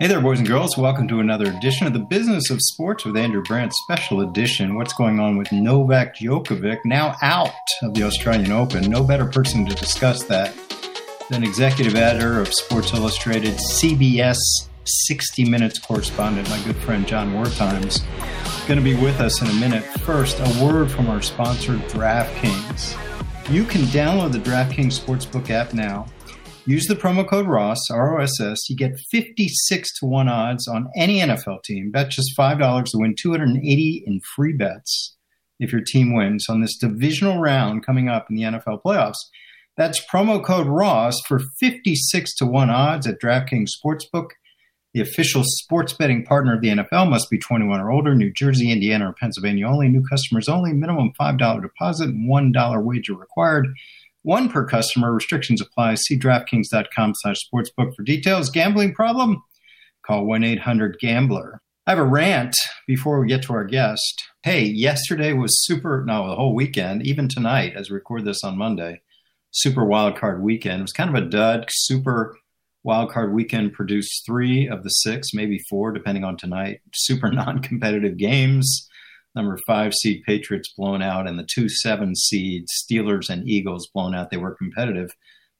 Hey there, boys and girls. Welcome to another edition of the Business of Sports with Andrew Brandt, special edition. What's going on with Novak Djokovic, now out of the Australian Open? No better person to discuss that than executive editor of Sports Illustrated, CBS 60 Minutes correspondent, my good friend Jon Wertheim's going to be with us in a minute. First, a word from our sponsor, DraftKings. You can download the DraftKings Sportsbook app now Use the promo code ROSS, R-O-S-S. You get 56 to 1 odds on any NFL team. Bet just $5 to win 280 in free bets if your team wins on this divisional round coming up in the NFL playoffs. That's promo code ROSS for 56 to 1 odds at DraftKings Sportsbook. The official sports betting partner of the NFL must be 21 or older. New Jersey, Indiana, or Pennsylvania only. New customers only. Minimum $5 deposit, $1 wager required. One per customer. Restrictions apply. See DraftKings.com slash sportsbook for details. Gambling problem? Call 1-800-GAMBLER. I have a rant before we get to our guest. Hey, yesterday was super, no, the whole weekend, even tonight as we record this on Monday, super wildcard weekend. It was kind of a dud. Super wildcard weekend produced three of the six, maybe four, depending on tonight. Super non competitive games number five seed Patriots blown out and the two seven seed Steelers and Eagles blown out. They were competitive.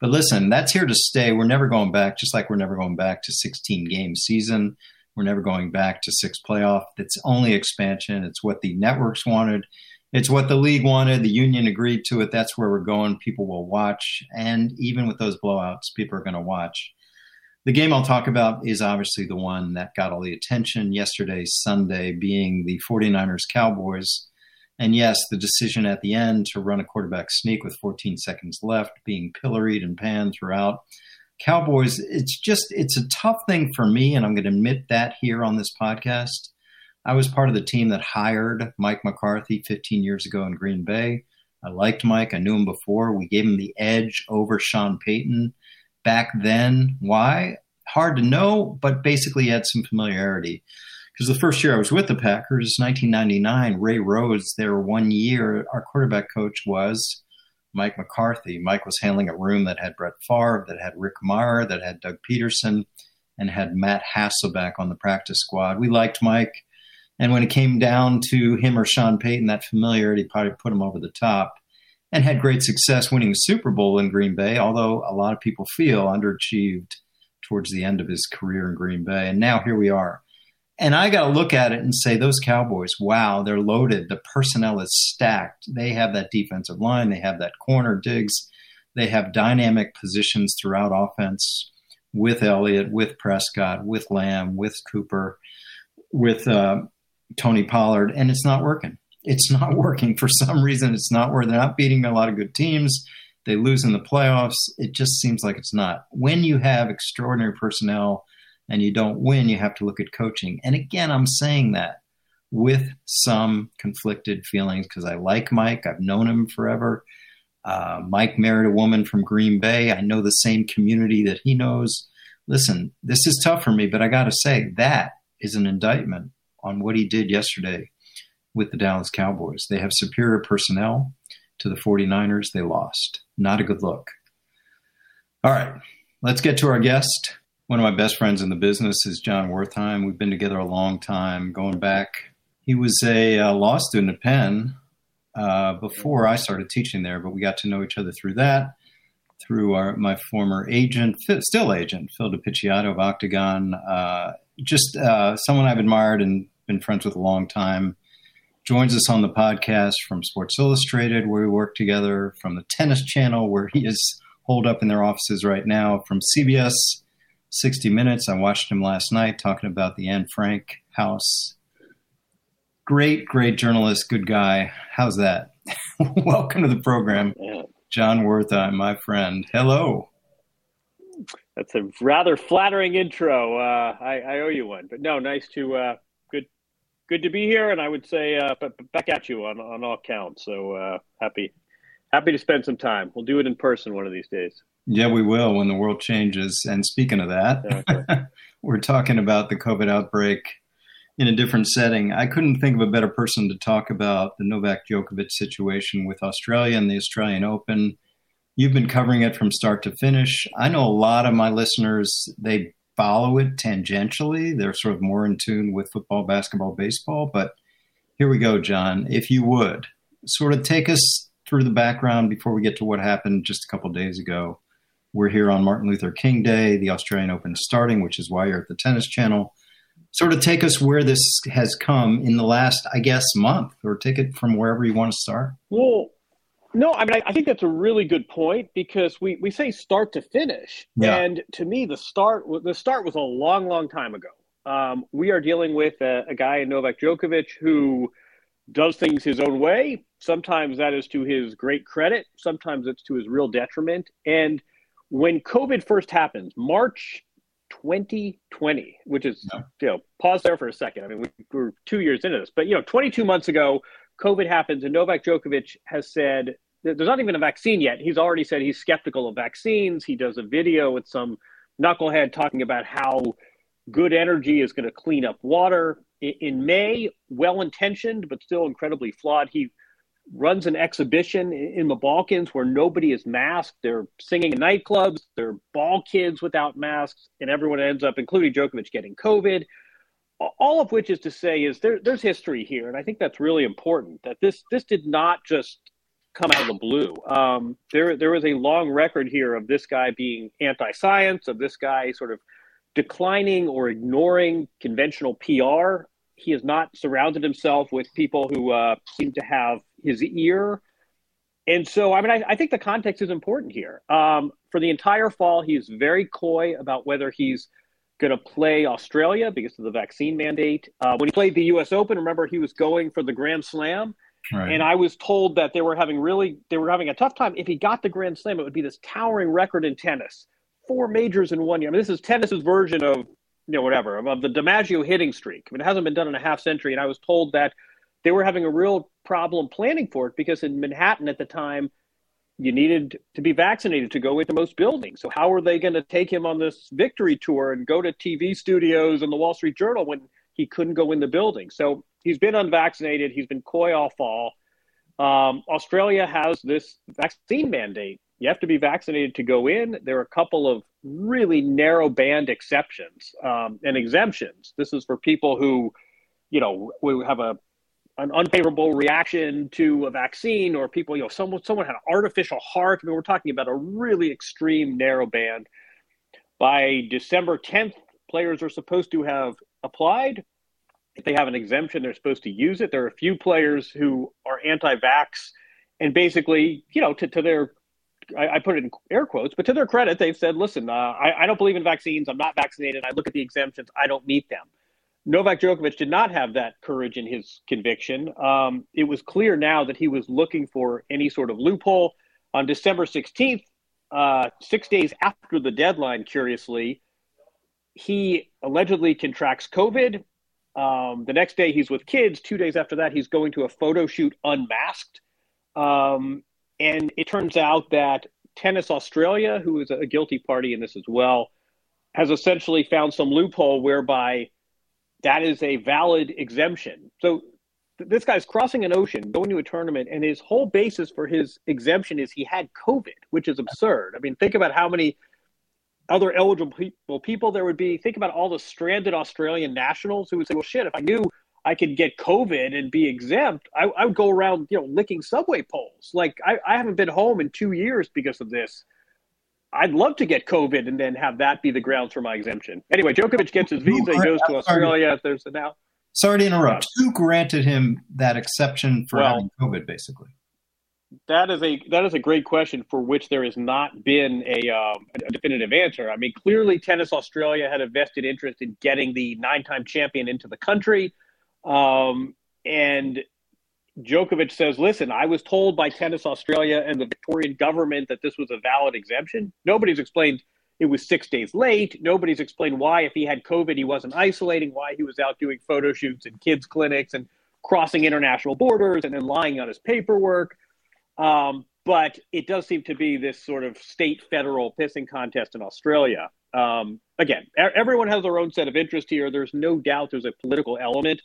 But listen, that's here to stay. We're never going back, just like we're never going back to 16 game season. We're never going back to six playoff. It's only expansion. It's what the networks wanted. It's what the league wanted. The union agreed to it. That's where we're going. People will watch. And even with those blowouts, people are going to watch. The game I'll talk about is obviously the one that got all the attention yesterday, Sunday, being the 49ers Cowboys. And yes, the decision at the end to run a quarterback sneak with 14 seconds left being pilloried and panned throughout. Cowboys, it's just, it's a tough thing for me, and I'm going to admit that here on this podcast. I was part of the team that hired Mike McCarthy 15 years ago in Green Bay. I liked Mike. I knew him before. We gave him the edge over Sean Payton back then. Why? Hard to know, but basically had some familiarity. Because the first year I was with the Packers, 1999, Ray Rhodes, there one year, our quarterback coach was Mike McCarthy. Mike was handling a room that had Brett Favre, that had Rick Mirer, that had Doug Pederson, and had Matt Hasselbeck on the practice squad. We liked Mike. And when it came down to him or Sean Payton, that familiarity probably put him over the top and had great success winning the Super Bowl in Green Bay, although a lot of people feel underachieved towards the end of his career in Green Bay. And now here we are. And I got to look at it and say, those Cowboys, wow, they're loaded. The personnel is stacked. They have that defensive line, they have that corner Diggs, they have dynamic positions throughout offense with Elliott, with Prescott, with Lamb, with Cooper, with uh, Tony Pollard, and it's not working it's not working for some reason. It's not where they're not beating a lot of good teams. They lose in the playoffs. It just seems like it's not. When you have extraordinary personnel and you don't win, you have to look at coaching. And again, I'm saying that with some conflicted feelings because I like Mike. I've known him forever. Uh, Mike married a woman from Green Bay. I know the same community that he knows. Listen, this is tough for me, but I got to say that is an indictment on what he did yesterday with the Dallas Cowboys. They have superior personnel to the 49ers. They lost. Not a good look. All right, let's get to our guest. One of my best friends in the business is Jon Wertheim. We've been together a long time, going back. He was a uh, law student at Penn uh, before I started teaching there, but we got to know each other through that, through our, my former agent, still agent, Phil de Picciotto of Octagon. Uh, just uh, someone I've admired and been friends with a long time joins us on the podcast from Sports Illustrated, where we work together, from the Tennis Channel, where he is holed up in their offices right now, from CBS 60 Minutes. I watched him last night talking about the Anne Frank house. Great, great journalist, good guy. How's that? Welcome to the program, Jon Wertheim, my friend. Hello. That's a rather flattering intro. Uh, I, I, owe you one, but no, nice to uh, good to be here, and I would say uh, back at you on, on all counts. So uh, happy happy to spend some time. We'll do it in person one of these days. Yeah, we will when the world changes. And speaking of that, we're talking about the COVID outbreak in a different setting. I couldn't think of a better person to talk about the Novak Djokovic situation with Australia and the Australian Open. You've been covering it from start to finish. I know a lot of my listeners, they follow it tangentially. They're sort of more in tune with football, basketball, baseball. But here we go, John. If you would sort of take us through the background before we get to what happened just a couple days ago. We're here on Martin Luther King Day, the Australian Open starting, which is why you're at the Tennis Channel. Sort of take us where this has come in the last, I guess, month, or take it from wherever you want to start. Well, no, I mean, I, I, think that's a really good point because we, we say start to finish, yeah. and to me, the start the start was a long, long time ago. Um, we are dealing with a, a guy in Novak Djokovic who does things his own way. Sometimes that is to his great credit. Sometimes it's to his real detriment. And when COVID first happens, March 2020, which is, yeah. you know, pause there for a second. I mean, we, we're two years into this, but, you know, 22 months ago, COVID happens, and Novak Djokovic has said there's not even a vaccine yet. He's already said he's skeptical of vaccines. He does a video with some knucklehead talking about how good energy is going to clean up water. In May, well intentioned, but still incredibly flawed, he runs an exhibition in the Balkans where nobody is masked. They're singing in nightclubs, they're ball kids without masks, and everyone ends up, including Djokovic, getting COVID all of which is to say is there, there's history here, and I think that's really important. That this this did not just come out of the blue. Um, there there was a long record here of this guy being anti-science, of this guy sort of declining or ignoring conventional PR. He has not surrounded himself with people who uh, seem to have his ear. And so, I mean, I, I think the context is important here. Um, for the entire fall, he's very coy about whether he's going to play Australia because of the vaccine mandate. Uh, when he played the U.S. Open, remember he was going for the Grand Slam, right. and I was told that they were having really they were having a tough time. If he got the Grand Slam, it would be this towering record in tennis, four majors in one year. I mean, this is tennis's version of you know whatever of the DiMaggio hitting streak. I mean, it hasn't been done in a half century, and I was told that they were having a real problem planning for it because in Manhattan at the time you needed to be vaccinated to go into most buildings. So how are they going to take him on this victory tour and go to TV studios and the Wall Street Journal when he couldn't go in the building? So he's been unvaccinated. He's been coy all fall. Um, Australia has this vaccine mandate. You have to be vaccinated to go in. There are a couple of really narrow band exceptions um, and exemptions. This is for people who, you know, we have a an unfavorable reaction to a vaccine or people, you know, someone someone had an artificial heart. I mean, we're talking about a really extreme narrow band. By December 10th, players are supposed to have applied. If they have an exemption, they're supposed to use it. There are a few players who are anti-vax, and basically, you know, to, to their I, I, put it in air quotes, but to their credit, they've said, listen, uh, I, I don't believe in vaccines. I'm not vaccinated. I look at the exemptions. I don't meet them. Novak Djokovic did not have that courage in his conviction. Um, it was clear now that he was looking for any sort of loophole. On December 16th, uh, six days after the deadline, curiously, he allegedly contracts COVID. Um, the next day, he's with kids. Two days after that, he's going to a photo shoot unmasked. Um, and it turns out that Tennis Australia, who is a guilty party in this as well, has essentially found some loophole whereby that is a valid exemption. So th- this guy's crossing an ocean, going to a tournament, and his whole basis for his exemption is he had COVID, which is absurd. I mean, think about how many other eligible people there would be. Think about all the stranded Australian nationals who would say, "Well, shit, if I knew I could get COVID and be exempt, I, I would go around, you know, licking subway poles. Like I, I haven't been home in two years because of this." I'd love to get COVID and then have that be the grounds for my exemption. Anyway, Djokovic gets his visa, he goes to Australia. There's a now. Sorry to interrupt. Who granted him that exception for well, having COVID, basically? That is a that is a great question for which there has not been a, um, a definitive answer. I mean, clearly, Tennis Australia had a vested interest in getting the nine-time champion into the country, um, and Djokovic says, listen, I was told by Tennis Australia and the Victorian government that this was a valid exemption. Nobody's explained it was six days late. Nobody's explained why, if he had COVID, he wasn't isolating, why he was out doing photo shoots and kids' clinics and crossing international borders and then lying on his paperwork. Um, but it does seem to be this sort of state federal pissing contest in Australia. Um, again, everyone has their own set of interest here. There's no doubt there's a political element.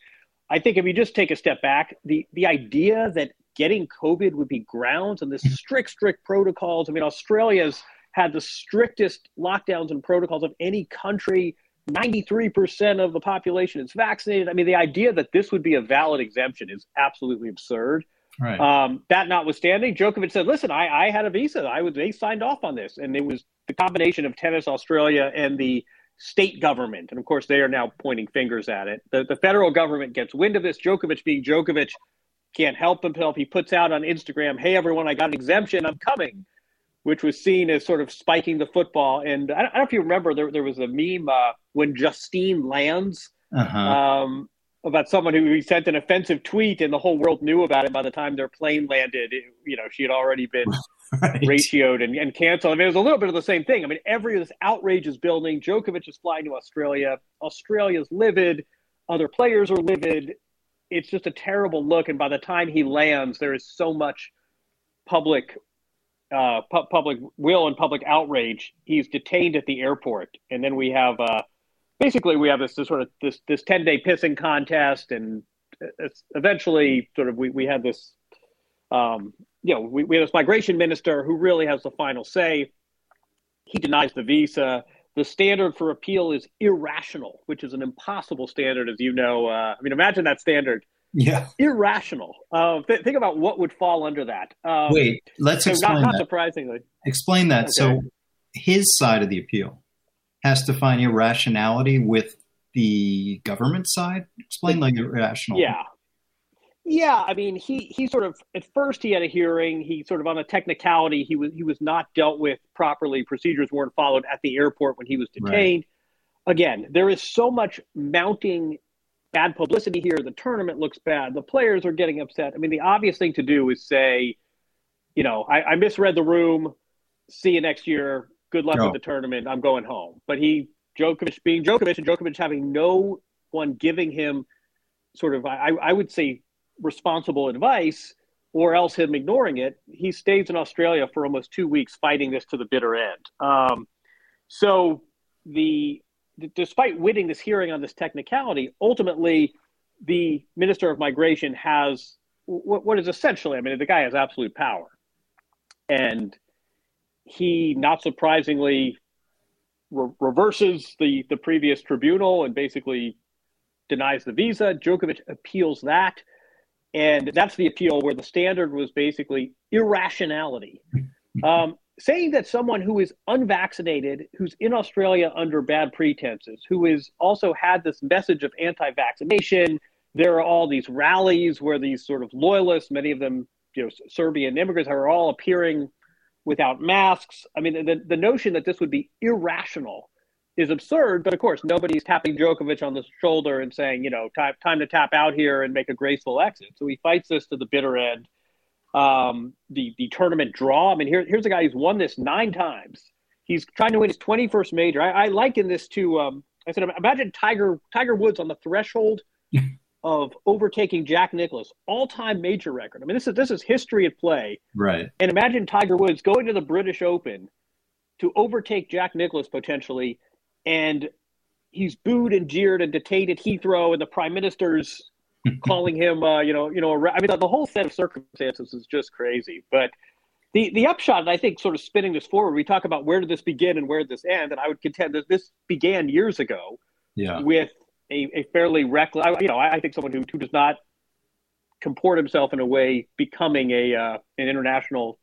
I think if you just take a step back, the the idea that getting COVID would be grounds and the strict, strict protocols. I mean, Australia's had the strictest lockdowns and protocols of any country. 93% of the population is vaccinated. I mean, the idea that this would be a valid exemption is absolutely absurd. Right. Um, that notwithstanding, Djokovic said, "Listen, I, I had a visa. I was they signed off on this, and it was the combination of Tennis Australia and the state government, and of course they are now pointing fingers at it. The the federal government gets wind of this. Djokovic, being Djokovic, can't help himself. He puts out on Instagram, "Hey everyone, I got an exemption. I'm coming." which was seen as sort of spiking the football. And I don't, know if you remember, there, there was a meme uh, when Justine lands Uh-huh. um, about someone who sent an offensive tweet, and the whole world knew about it by the time their plane landed. It- you know, she had already been Right. ratioed and, and canceled. I mean, it was a little bit of the same thing. I mean, every this outrage is building. Djokovic is flying to Australia. Australia's livid. Other players are livid. It's just a terrible look. And by the time he lands, there is so much public uh, pu- public will and public outrage. He's detained at the airport, and then we have uh, basically we have this, this sort of this this ten day pissing contest, and it's eventually sort of we we had this um, you know we, we have this migration minister who really has the final say. He denies the visa. The standard for appeal is irrational, which is an impossible standard, as you know. Uh, I mean, imagine that standard Yeah. irrational. Uh, th- think about what would fall under that. Um, Wait, let's so explain not, not that. surprisingly. Explain that. Okay. So his side of the appeal has to find irrationality with the government side. Explain like irrational. Yeah. Yeah, I mean, he, he sort of at first he had a hearing. He sort of on a technicality he was he was not dealt with properly. Procedures weren't followed at the airport when he was detained. Again, there is so much mounting bad publicity here. The tournament looks bad. The players are getting upset. I mean, the obvious thing to do is say, you know, I, I misread the room. See you next year. Good luck Go. with the tournament. I'm going home. But he, Djokovic being Djokovic, and Djokovic having no one giving him sort of, I, I would say, responsible advice, or else him ignoring it. He stays in Australia for almost two weeks, fighting this to the bitter end. Um, so the despite winning this hearing on this technicality, ultimately the Minister of Migration has what, what is essentially, I mean, the guy has absolute power, and he, not surprisingly, re- reverses the the previous tribunal and basically denies the visa. Djokovic appeals that, and that's the appeal where the standard was basically irrationality. Um, saying that someone who is unvaccinated, who's in Australia under bad pretenses, who has also had this message of anti-vaccination, there are all these rallies where these sort of loyalists, many of them, you know, Serbian immigrants, are all appearing without masks. I mean, the, the notion that this would be irrational is absurd. But of course, nobody's tapping Djokovic on the shoulder and saying, you know, time time to tap out here and make a graceful exit. So he fights this to the bitter end. Um, the the tournament draw. I mean, here, here's a guy who's won this nine times. He's trying to win his 21st major. I, I liken this to. Um, I said, imagine Tiger Tiger Woods on the threshold of overtaking Jack Nicklaus, all time major record. I mean, this is this is history at play. Right. And imagine Tiger Woods going to the British Open to overtake Jack Nicklaus potentially, and he's booed and jeered and detained at Heathrow, and the Prime Minister's calling him, uh, you know, you know, I mean, the, the whole set of circumstances is just crazy. But the the upshot, and I think, sort of spinning this forward, we talk about where did this begin and where did this end, and I would contend that this began years ago Yeah. with a, a fairly reckless, I- you know, I, I think someone who, who does not comport himself in a way becoming a uh, an international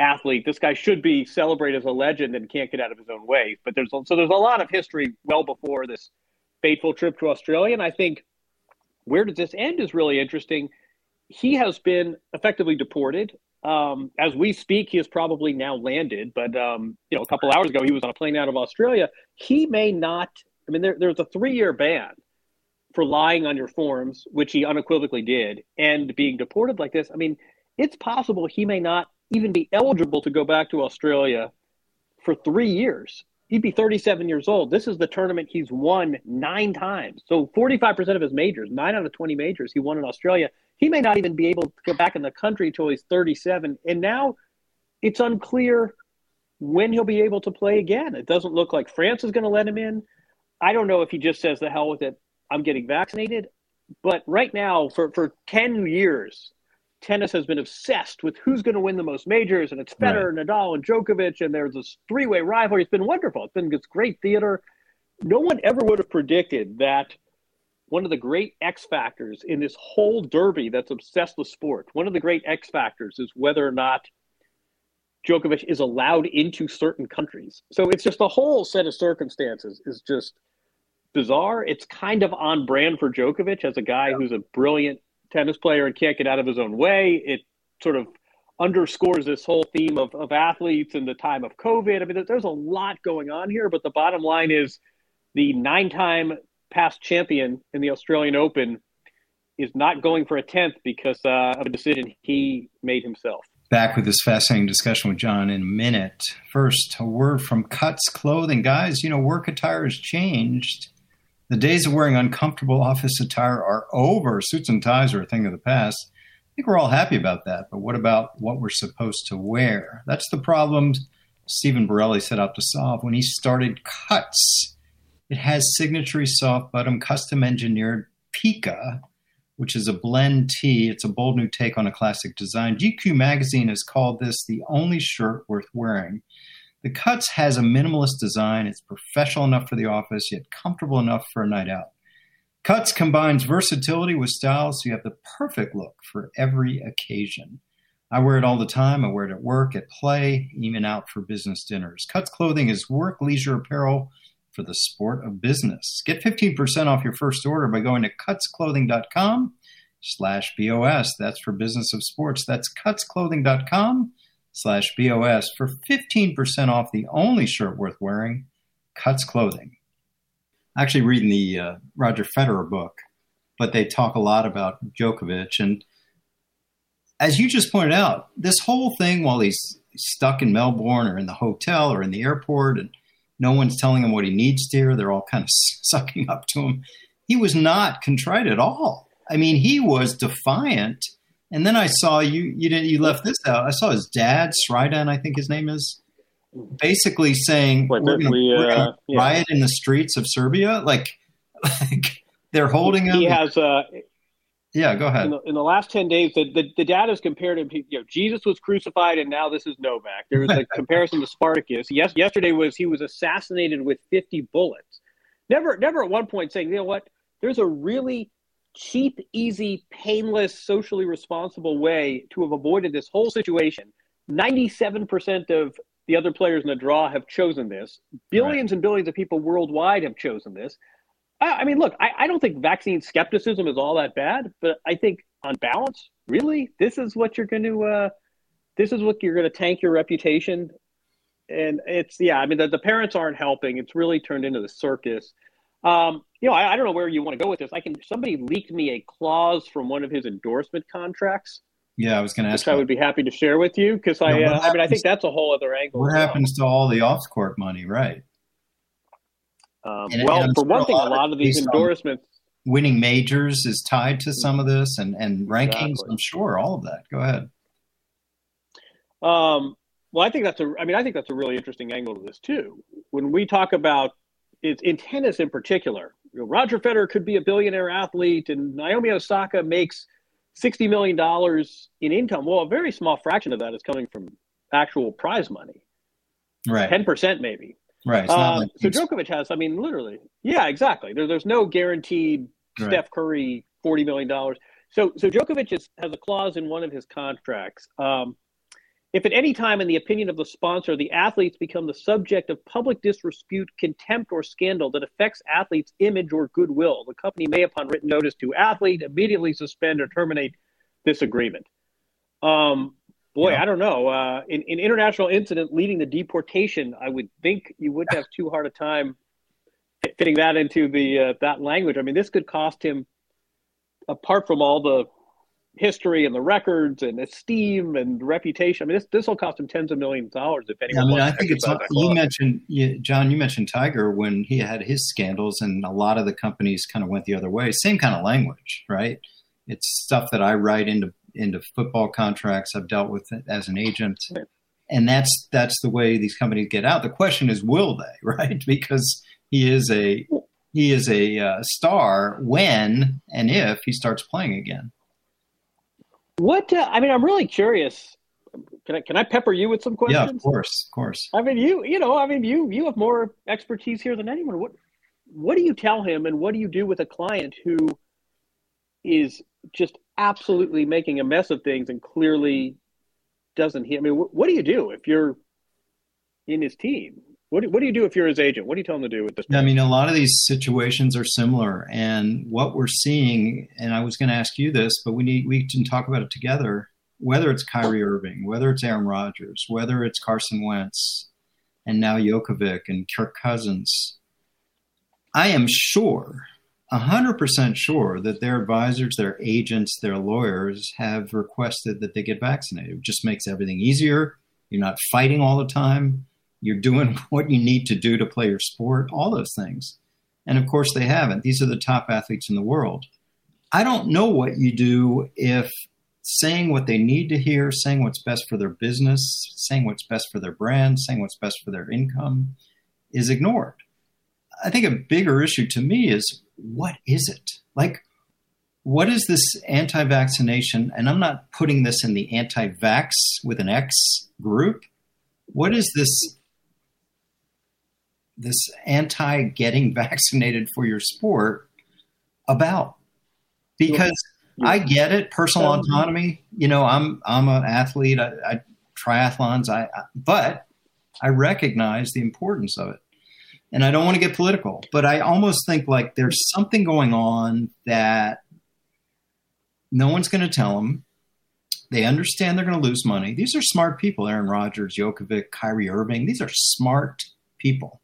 athlete. This guy should be celebrated as a legend and can't get out of his own way. But there's so there's a lot of history well before this fateful trip to Australia, and I think where does this end is really interesting. He has been effectively deported. Um, as we speak, he has probably now landed, but um, you know, a couple hours ago, he was on a plane out of Australia. He may not. I mean, there, there's a three-year ban for lying on your forms, which he unequivocally did, and being deported like this. I mean, it's possible he may not even be eligible to go back to Australia for three years. He'd be 37 years old. This is the tournament he's won nine times. So 45% of his majors, nine out of 20 majors, he won in Australia. He may not even be able to go back in the country until he's 37. And now it's unclear when he'll be able to play again. It doesn't look like France is going to let him in. I don't know if he just says the hell with it. I'm getting vaccinated. But right now, for, for 10 years, tennis has been obsessed with who's going to win the most majors, and it's Federer, Nadal, and Djokovic, and there's this three-way rivalry. It's been wonderful. It's been it's great theater. no one ever would have predicted that one of the great X factors in this whole derby that's obsessed with sport, one of the great X factors is whether or not Djokovic is allowed into certain countries. So it's just a whole set of circumstances is just bizarre. It's kind of on brand for Djokovic as a guy who's a brilliant tennis player and can't get out of his own way. It sort of underscores this whole theme of, of athletes in the time of COVID. I mean, there's a lot going on here, but the bottom line is the nine time past champion in the Australian Open is not going for a 10th because uh, of a decision he made himself. Back with this fascinating discussion with John in a minute. First, a word from Cuts Clothing. Guys, you know, work attire has changed. The days of wearing uncomfortable office attire are over. Suits and ties are a thing of the past. I think we're all happy about that, but what about what we're supposed to wear? That's the problem Stephen Borelli set out to solve when he started Cuts. It has signature soft bottom, custom engineered PYCA, which is a blend tee. It's a bold new take on a classic design. GQ magazine has called this the only shirt worth wearing. The Cuts has a minimalist design. It's professional enough for the office, yet comfortable enough for a night out. Cuts combines versatility with style, so you have the perfect look for every occasion. I wear it all the time. I wear it at work, at play, even out for business dinners. Cuts clothing is work leisure apparel for the sport of business. Get 15% off your first order by going to cutsclothing.com slash BOS. That's for business of sports. That's cutsclothing.com slash BOS for 15% off the only shirt worth wearing, Cuts Clothing. Actually, reading the uh, Roger Federer book, but they talk a lot about Djokovic. And as you just pointed out, this whole thing while he's stuck in Melbourne or in the hotel or in the airport and no one's telling him what he needs to hear, they're all kind of sucking up to him. He was not contrite at all. I mean, he was defiant and then I saw you you didn't you left this out. I saw his dad, Srdjan, I think his name is, basically saying What, we're that we, going uh, yeah. riot in the streets of Serbia. Like, like they're holding him. He has uh, yeah, go ahead. in the, in the last 10 days, the, the, the data has compared him to, you know, Jesus was crucified and now this is Novak. There was a comparison to Spartacus. Yes, yesterday was he was assassinated with 50 bullets. Never, never at one point saying, you know what, there's a really cheap, easy, painless, socially responsible way to have avoided this whole situation. 97% of the other players in the draw have chosen this. Billions and billions of people worldwide have chosen this. I, I mean, look, I, I don't think vaccine skepticism is all that bad, but I think on balance, really, this is what you're going to, uh, this is what you're going to tank your reputation. And it's, yeah, I mean, the, the parents aren't helping. It's really turned into the circus. Um, you know, I, I don't know where you want to go with this. I can, somebody leaked me a clause from one of his endorsement contracts, Yeah, I was going to ask. which I would be happy to share with you because I, uh, I mean, I think that's a whole other angle. what happens to all the off court money, right? Um, And- well, and for one thing, a lot of of these endorsements, Winning majors is tied to some of this, and and rankings. Exactly. I'm sure all of that. Go ahead. Um, well, I think that's a. I mean, I think that's a really interesting angle to this too. When we talk about it's in tennis in particular, you know, Roger Federer could be a billionaire athlete, and Naomi Osaka makes sixty million dollars in income. Well, a very small fraction of that is coming from actual prize money, Right, ten percent maybe. right. Um, like so Djokovic has, I mean, literally, yeah, exactly. There, there's no guaranteed Right. Steph Curry forty million dollars. So, so Djokovic is, has a clause in one of his contracts. Um, if at any time, in the opinion of the sponsor, the athletes become the subject of public disrepute, contempt, or scandal that affects athletes' image or goodwill, the company may, upon written notice to athlete, immediately suspend or terminate this agreement. Um, boy, Yeah. I don't know. Uh, in, in international incident leading to deportation, I would think you wouldn't have too hard a time fitting that into the uh, that language. I mean, this could cost him, apart from all the history and the records and esteem and reputation. I mean, this this will cost him tens of millions of dollars if Yeah, anyone. I mean, I think it's you mentioned you, John. You mentioned Tiger when he had his scandals, and a lot of the companies kind of went the other way. Same kind of language, right? It's stuff that I write into into football contracts. I've dealt with it as an agent, Right. and that's that's the way these companies get out. The question is, will they? Right? Because he is a he is a uh, star when and if he starts playing again. What uh, I mean, I'm really curious. Can I can I pepper you with some questions? Yeah, of course, of course. I mean, you you know, I mean, you you have more expertise here than anyone. What what do you tell him, and what do you do with a client who is just absolutely making a mess of things and clearly doesn't he? I mean, what, what do you do if you're in his team? What do, what do you do if you're his agent? What do you tell him to do with this? I mean, a lot of these situations are similar, and what we're seeing. And I was going to ask you this, but we need we can talk about it together. Whether it's Kyrie Irving, whether it's Aaron Rodgers, whether it's Carson Wentz, and now Djokovic and Kirk Cousins, I am sure, hundred percent sure that their advisors, their agents, their lawyers have requested that they get vaccinated. It just makes everything easier. You're not fighting all the time you're doing what you need to do to play your sport, all those things. And of course, they haven't. These are the top athletes in the world. I don't know what you do if saying what they need to hear, saying what's best for their business, saying what's best for their brand, saying what's best for their income is ignored. I think a bigger issue to me is what is it? Like, what is this anti vaccination? And I'm not putting this in the anti vax with an X group. What is this this anti getting vaccinated for your sport about because I get it personal autonomy you know I'm I'm an athlete I, I triathlons I, I but I recognize the importance of it and I don't want to get political but I almost think like there's something going on that no one's going to tell them they understand they're going to lose money. These are smart people. Aaron Rodgers, Djokovic, Kyrie Irving. These are smart people.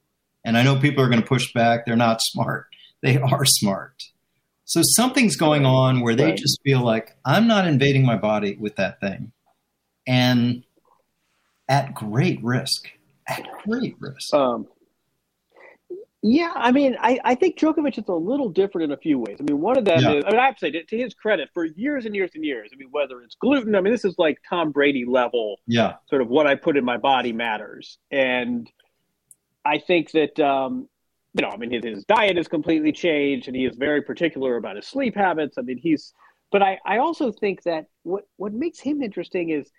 And I know people are going to push back. They're not smart. They are smart. So something's going on where they right. just feel like I'm not invading my body with that thing. And at great risk. At great risk. Um, yeah, I mean, I, I think Djokovic is a little different in a few ways. I mean, one of them yeah. is, I mean, I have to say, to, to, his credit, for years and years and years, I mean, whether it's gluten, I mean, this is like Tom Brady level, yeah, sort of what I put in my body matters. And I think that um, you know, I mean, his, his diet has completely changed, and he is very particular about his sleep habits. I mean, he's. But I, I also think that what what makes him interesting is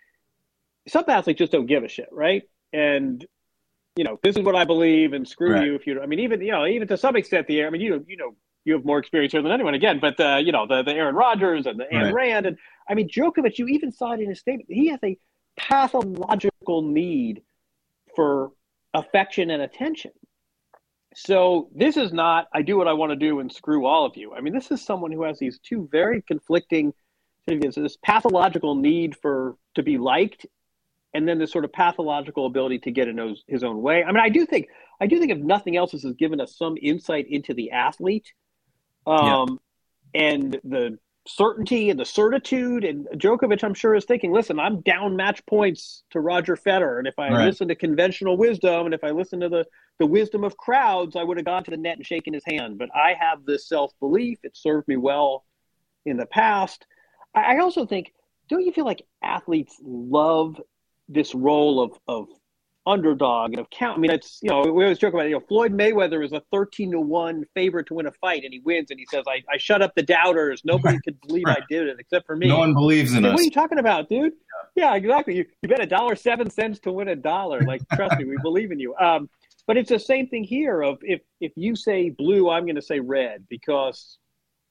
some athletes just don't give a shit, right? And you know, this is what I believe, and screw right. you if you. I mean, even you know, even to some extent, the I mean, you you know, you have more experience here than anyone again, but uh, you know, the the Aaron Rodgers and the right. Rand, and I mean, Djokovic, you even saw it in his statement. He has a pathological need for affection and attention. So this is not I do what I want to do and screw all of you. I mean, this is someone who has these two very conflicting this pathological need for to be liked and then this sort of pathological ability to get in his, his own way. I mean, I do think I do think if nothing else, this has given us some insight into the athlete, um, yeah. and the certainty and the certitude. And Djokovic, I'm sure, is thinking, listen, I'm down match points to Roger Federer. And if I right. listen to conventional wisdom and if I listen to the, the wisdom of crowds, I would have gone to the net and shaken his hand. But I have this self belief. It served me well in the past. I also think, don't you feel like athletes love this role of, of underdog and of count. I mean, it's you know we always joke about it. You know, Floyd Mayweather is a thirteen to one favorite to win a fight, and he wins, and he says, "I, I shut up the doubters. Nobody right. could believe right. I did it except for me." No one believes in us. What are you talking about, dude? Yeah, yeah exactly. You you bet a dollar seven cents to win a dollar. Like, trust me, we believe in you. Um, but it's the same thing here. Of if if you say blue, I'm going to say red because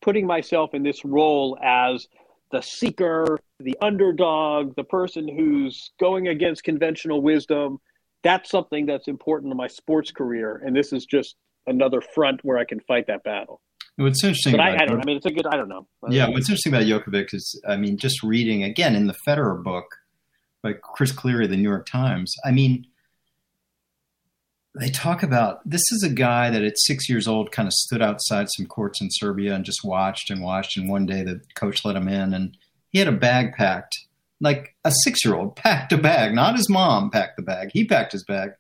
putting myself in this role as the seeker, the underdog, the person who's going against conventional wisdom that's something that's important to my sports career, and this is just another front where I can fight that battle. What's interesting, but I, I, don't. I mean, it's a good. I don't know. yeah, what's interesting about Djokovic is, I mean, just reading again in the Federer book by Chris Clarey, of the New York Times. I mean, they talk about this is a guy that at six years old kind of stood outside some courts in Serbia and just watched and watched. And one day the coach let him in, and he had a bag packed like a six year old packed a bag, not his mom packed the bag. He packed his bag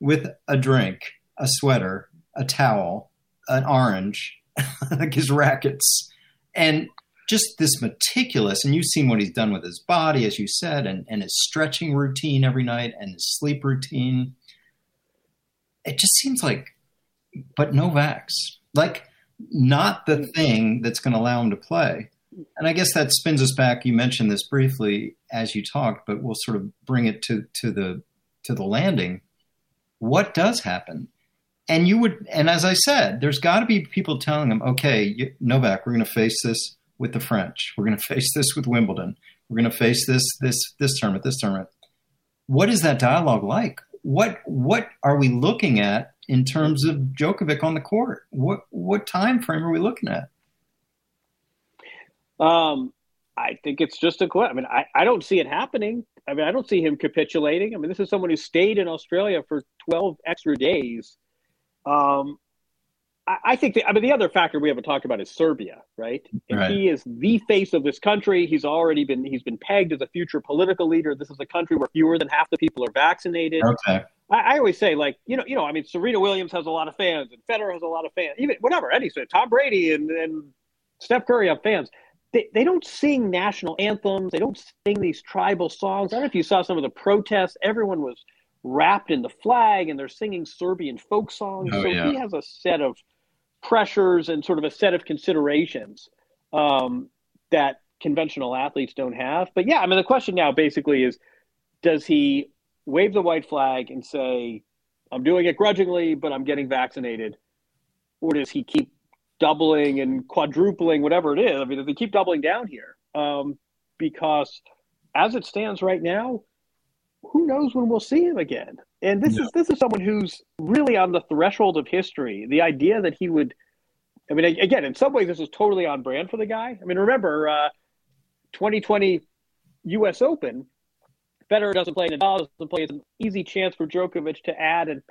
with a drink, a sweater, a towel, an orange, like his rackets, and just this meticulous. And you've seen what he's done with his body, as you said, and, and his stretching routine every night and his sleep routine. It just seems like, but no vax. Like, not the thing that's going to allow him to play and I guess that spins us back. You mentioned this briefly as you talked, but we'll sort of bring it to to the to the landing. What does happen? and you would, and as I said, there's got to be people telling him, okay, Novak, we're going to face this with the French. We're going to face this with Wimbledon. We're going to face this this this tournament, this tournament. What is that dialogue like? What what are we looking at in terms of Djokovic on the court? What what time frame are we looking at? Um, I think it's just a question. I mean, I, I don't see it happening. I mean, I don't see him capitulating. I mean, this is someone who stayed in Australia for 12 extra days um, I, I think the, I mean the other factor we haven't talked about is Serbia, right? And right. he is the face of this country. He's already been he's been pegged as a future political leader. This is a country where fewer than half the people are vaccinated. Okay. I, I always say like you know you know I mean Serena Williams has a lot of fans and Federer has a lot of fans. Even whatever any Tom Brady and and Steph Curry have fans. They, they don't sing national anthems. They don't sing these tribal songs. I don't know if you saw some of the protests. Everyone was wrapped in the flag and they're singing Serbian folk songs. Oh, so yeah. he has a set of pressures and sort of a set of considerations um, that conventional athletes don't have. But yeah, I mean, the question now basically is does he wave the white flag and say, I'm doing it grudgingly, but I'm getting vaccinated? Or does he keep doubling and quadrupling, whatever it is? I mean, they keep doubling down here? Um, because as it stands right now, who knows when we'll see him again? And this is this is someone who's really on the threshold of history. The idea that he would, I mean, again, in some ways, this is totally on brand for the guy. I mean, remember, uh, 2020 U.S. Open, Federer doesn't play, and Nadal doesn't play. It's an easy chance for Djokovic to add and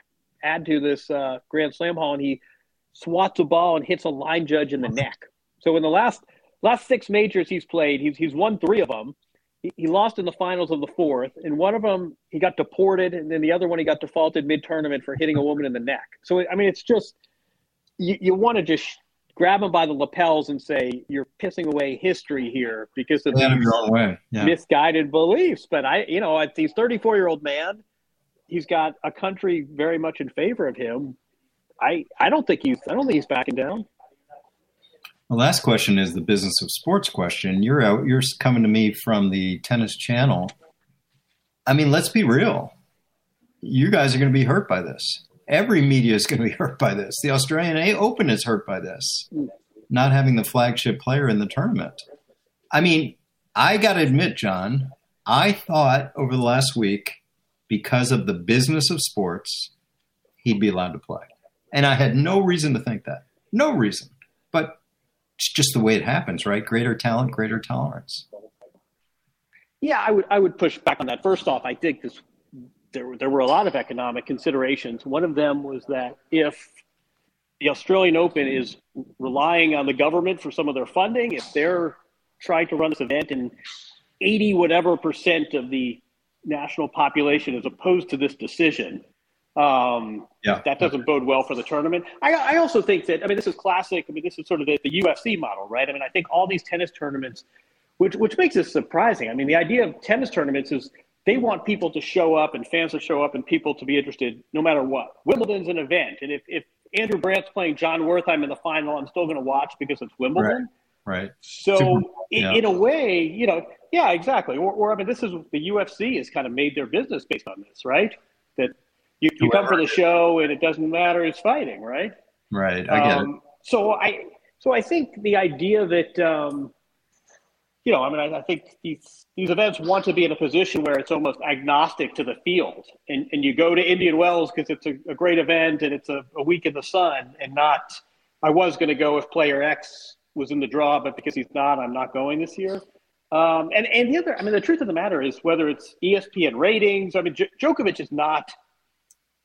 add to this uh, Grand Slam haul, and he swats a ball and hits a line judge in the neck. So in the last last six majors he's played, he's he's won three of them he, lost in the finals of the fourth. and one of them, he got deported, and then the other one, he got defaulted mid tournament for hitting a woman in the neck. So, I mean, it's just, you, you want to just grab him by the lapels and say, you're pissing away history here because of these yeah. misguided beliefs. But I, you know, he's 34 year old man. He's got a country very much in favor of him. I, I don't think he's, I don't think he's backing down. The last question is the business of sports question. You're out, you're coming to me from the tennis channel. I mean, let's be real. You guys are going to be hurt by this. Every media is going to be hurt by this. The Australian A Open is hurt by this, not having the flagship player in the tournament. I mean, I got to admit, John, I thought over the last week, because of the business of sports, he'd be allowed to play. And I had no reason to think that. No reason. But it's just the way it happens, right? Greater talent, greater tolerance. Yeah, I would I would push back on that. First off, I think this there there were a lot of economic considerations. One of them was that if the Australian Open is relying on the government for some of their funding, if they're trying to run this event and 80 whatever percent of the national population is opposed to this decision, um, yeah. That doesn't bode well for the tournament. I, I, also think that, I mean, this is classic. I mean, this is sort of the, the UFC model, right? I mean, I think all these tennis tournaments, which, which makes this surprising. I mean, the idea of tennis tournaments is they want people to show up and fans to show up and people to be interested no matter what. Wimbledon's an event. And if, if Andrew Brandt's playing Jon Wertheim in the final, I'm still going to watch because it's Wimbledon. Right. right. So, Super, yeah. in, in, a way, you know, yeah, exactly. Or, or, I mean, this is the UFC has kind of made their business based on this, right? That you, you come for the show and it doesn't matter it's fighting right? Right i get um, it so i so i think the idea that um, you know i mean I, I, think these these events want to be in a position where it's almost agnostic to the field. And and you go to indian wells because it's a, a, great event and it's a, a week in the sun and not i was going to go if player x was in the draw but because he's not i'm not going this year. Um, and and the other i mean the truth of the matter is whether it's espn ratings i mean J- Djokovic is not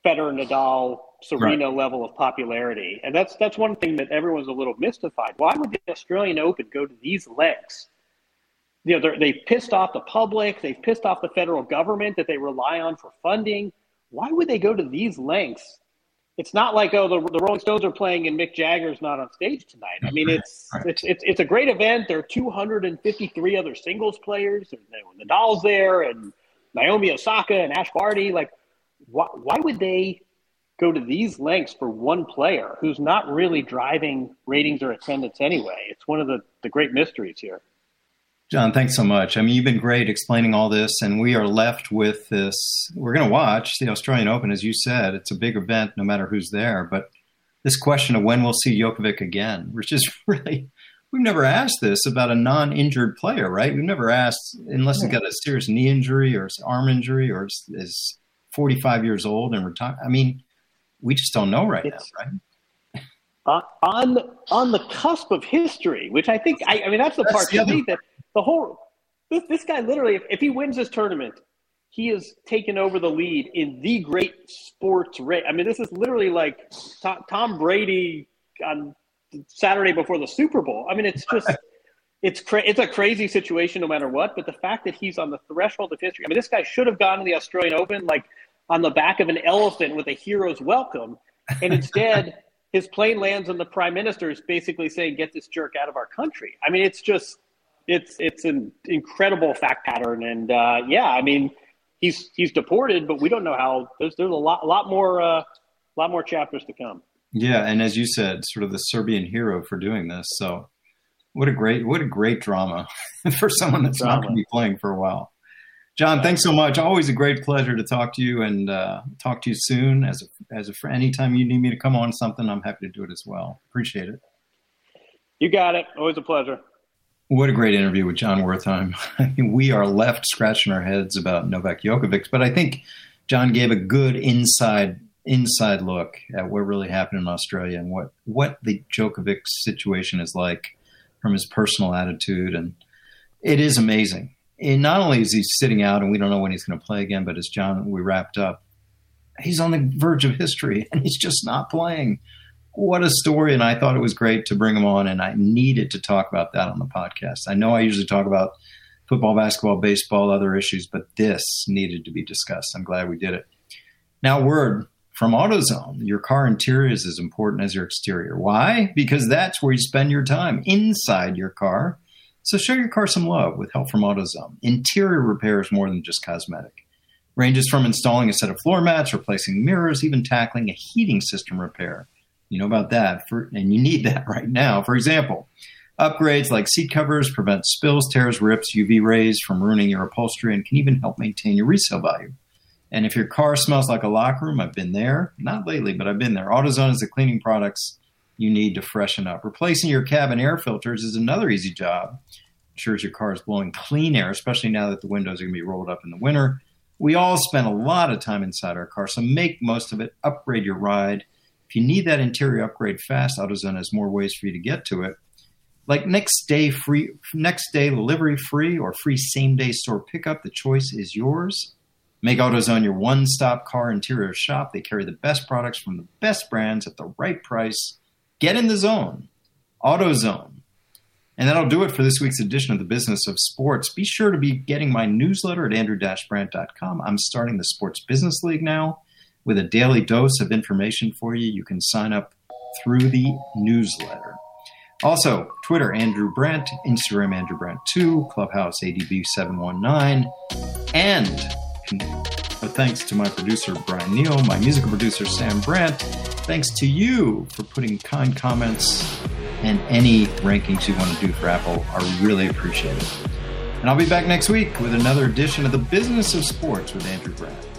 Federer, Nadal, Serena right. level of popularity, and that's that's one thing that everyone's a little mystified. Why would the Australian Open go to these lengths? You know, they've pissed off the public, they've pissed off the federal government that they rely on for funding. Why would they go to these lengths? It's not like oh, the, the Rolling Stones are playing and Mick Jagger's not on stage tonight. I mean, it's right. it's, it's it's a great event. There are 253 other singles players. Nadal's there, and Naomi Osaka and Ash Barty. Like why, why would they go to these lengths for one player who's not really driving ratings or attendance anyway? It's one of the, the great mysteries here. John, thanks so much. I mean, you've been great explaining all this, and we are left with this. We're going to watch the Australian Open, as you said. It's a big event, no matter who's there. But this question of when we'll see Djokovic again, which is really, we've never asked this about a non injured player, right? We've never asked, unless he's got a serious knee injury or arm injury or is 45 years old and retired. I mean, we just don't know right it's, now, right? Uh, on on the cusp of history, which I think I, I mean that's the that's part the to me that the whole this, this guy literally if, if he wins this tournament, he has taken over the lead in the great sports race. I mean, this is literally like Tom Brady on Saturday before the Super Bowl. I mean, it's just it's cra- it's a crazy situation no matter what. But the fact that he's on the threshold of history. I mean, this guy should have gone to the Australian Open like on the back of an elephant with a hero's welcome, and instead his plane lands and the prime minister is basically saying, "Get this jerk out of our country." I mean, it's just it's it's an incredible fact pattern, and uh, yeah, I mean, he's he's deported, but we don't know how. There's there's a lot a lot more uh, a lot more chapters to come. Yeah, and as you said, sort of the Serbian hero for doing this. So, what a great what a great drama for someone that's drama. not going to be playing for a while. Jon, thanks so much. Always a great pleasure to talk to you and uh, talk to you soon. As a, as a friend, anytime you need me to come on something, I'm happy to do it as well. Appreciate it. You got it. Always a pleasure. What a great interview with Jon Wertheim. I mean, we are left scratching our heads about Novak Djokovic, but I think Jon gave a good inside inside look at what really happened in Australia and what what the Djokovic situation is like from his personal attitude, and it is amazing and not only is he sitting out and we don't know when he's going to play again, but as Jon, we wrapped up, he's on the verge of history and he's just not playing. What a story. And I thought it was great to bring him on. And I needed to talk about that on the podcast. I know I usually talk about football, basketball, baseball, other issues, but this needed to be discussed. I'm glad we did it. Now, word from AutoZone your car interior is as important as your exterior. Why? Because that's where you spend your time inside your car so show your car some love with help from AutoZone. Interior repair is more than just cosmetic. Ranges from installing a set of floor mats, replacing mirrors, even tackling a heating system repair. You know about that, for, and you need that right now. For example, upgrades like seat covers prevent spills, tears, rips, UV rays from ruining your upholstery, and can even help maintain your resale value. And if your car smells like a locker room, I've been there. Not lately, but I've been there. AutoZone is the cleaning products you need to freshen up. Replacing your cabin air filters is another easy job. Ensures your car is blowing clean air, especially now that the windows are going to be rolled up in the winter. We all spend a lot of time inside our car, so make most of it. Upgrade your ride. If you need that interior upgrade fast, AutoZone has more ways for you to get to it. Like next day free, next day delivery free, or free same day store pickup. The choice is yours. Make AutoZone your one-stop car interior shop. They carry the best products from the best brands at the right price. Get in the zone. AutoZone. And that'll do it for this week's edition of the Business of Sports. Be sure to be getting my newsletter at andrew-brandt.com. I'm starting the Sports Business League now with a daily dose of information for you. You can sign up through the newsletter. Also, Twitter, Andrew Brandt, Instagram, Andrew Brandt2, Clubhouse, ADB719, and but uh, thanks to my producer, Brian Neal, my musical producer, Sam Brandt. Thanks to you for putting kind comments and any rankings you want to do for Apple. are really appreciated. And I'll be back next week with another edition of the Business of Sports with Andrew Brandt.